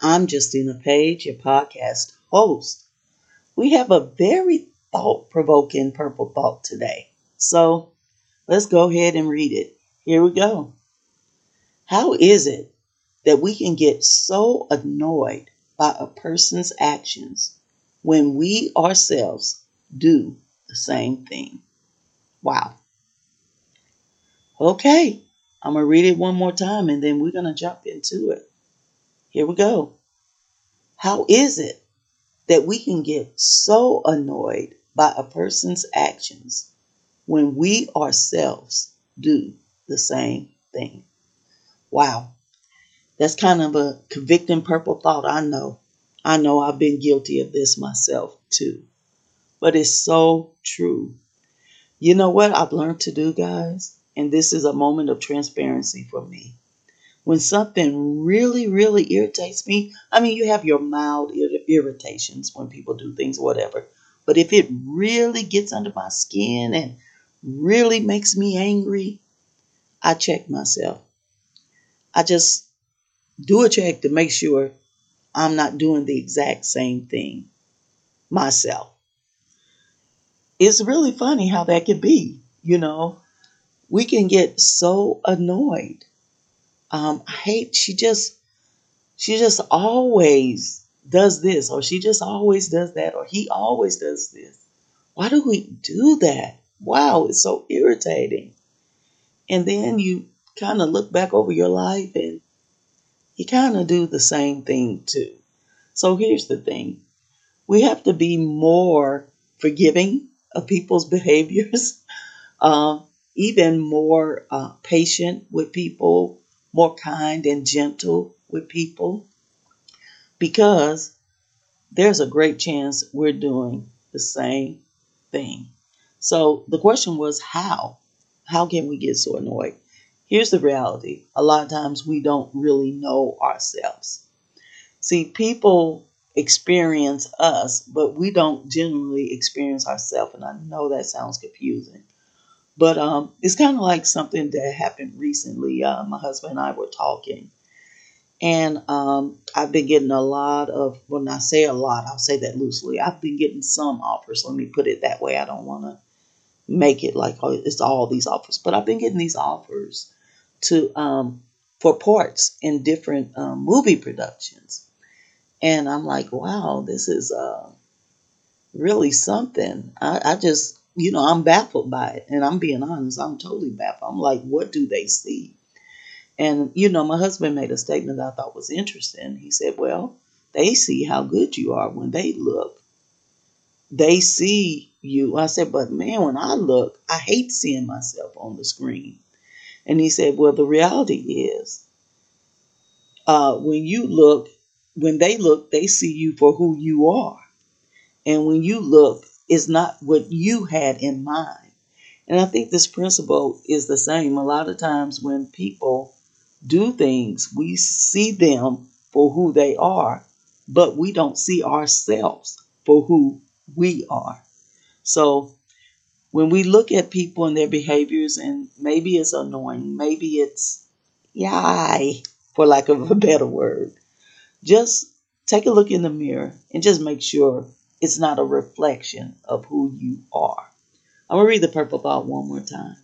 I'm Justina Page, your podcast host. We have a very thought provoking purple thought today. So let's go ahead and read it. Here we go. How is it that we can get so annoyed by a person's actions when we ourselves do the same thing? Wow. Okay, I'm going to read it one more time and then we're going to jump into it. Here we go. How is it that we can get so annoyed by a person's actions when we ourselves do the same thing? Wow. That's kind of a convicting purple thought. I know. I know I've been guilty of this myself too. But it's so true. You know what I've learned to do, guys? And this is a moment of transparency for me when something really, really irritates me, I mean, you have your mild irritations when people do things, whatever. But if it really gets under my skin and really makes me angry, I check myself. I just do a check to make sure I'm not doing the exact same thing myself. It's really funny how that could be, you know. We can get so annoyed um, I hate she just she just always does this or she just always does that or he always does this. Why do we do that? Wow, it's so irritating. And then you kind of look back over your life and you kind of do the same thing too. So here's the thing we have to be more forgiving of people's behaviors, uh, even more uh, patient with people, more kind and gentle with people because there's a great chance we're doing the same thing. So the question was how? How can we get so annoyed? Here's the reality a lot of times we don't really know ourselves. See, people experience us, but we don't generally experience ourselves. And I know that sounds confusing. But um, it's kind of like something that happened recently. Uh, my husband and I were talking, and um, I've been getting a lot of, when I say a lot, I'll say that loosely. I've been getting some offers. Let me put it that way. I don't want to make it like oh, it's all these offers, but I've been getting these offers to um, for parts in different um, movie productions, and I'm like, wow, this is uh, really something. I, I just you know, I'm baffled by it. And I'm being honest, I'm totally baffled. I'm like, what do they see? And, you know, my husband made a statement that I thought was interesting. He said, well, they see how good you are when they look. They see you. I said, but man, when I look, I hate seeing myself on the screen. And he said, well, the reality is, uh, when you look, when they look, they see you for who you are. And when you look, is not what you had in mind. And I think this principle is the same. A lot of times when people do things, we see them for who they are, but we don't see ourselves for who we are. So when we look at people and their behaviors, and maybe it's annoying, maybe it's yay, for lack of a better word, just take a look in the mirror and just make sure it's not a reflection of who you are. I'm going to read the purple thought one more time.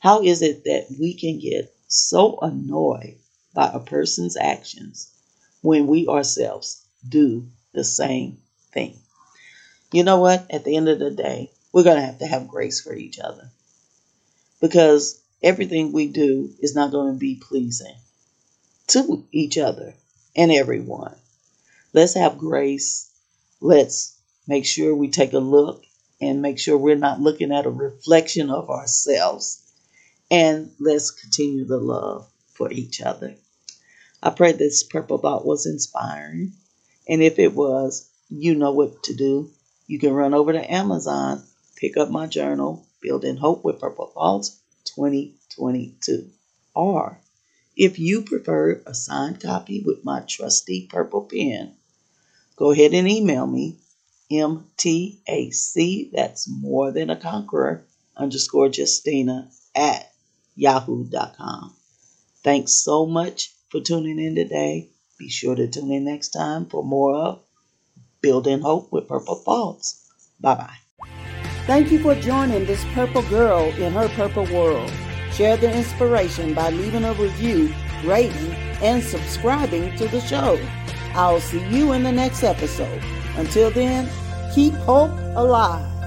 How is it that we can get so annoyed by a person's actions when we ourselves do the same thing? You know what? At the end of the day, we're going to have to have grace for each other because everything we do is not going to be pleasing to each other and everyone. Let's have grace let's make sure we take a look and make sure we're not looking at a reflection of ourselves. And let's continue the love for each other. I pray this purple thought was inspiring And if it was, you know what to do. You can run over to Amazon, pick up my journal, Building Hope with Purple Thoughts 2022. Or if you prefer a signed copy with my trusty purple pen, go ahead and email me MTAC, that's more than a conqueror, underscore Justina at yahoo.com. Thanks so much for tuning in today. Be sure to tune in next time for more of Building Hope with Purple Thoughts. Bye bye. Thank you for joining this purple girl in her purple world. Share the inspiration by leaving a review, rating, and subscribing to the show. I'll see you in the next episode. Until then, keep hope alive.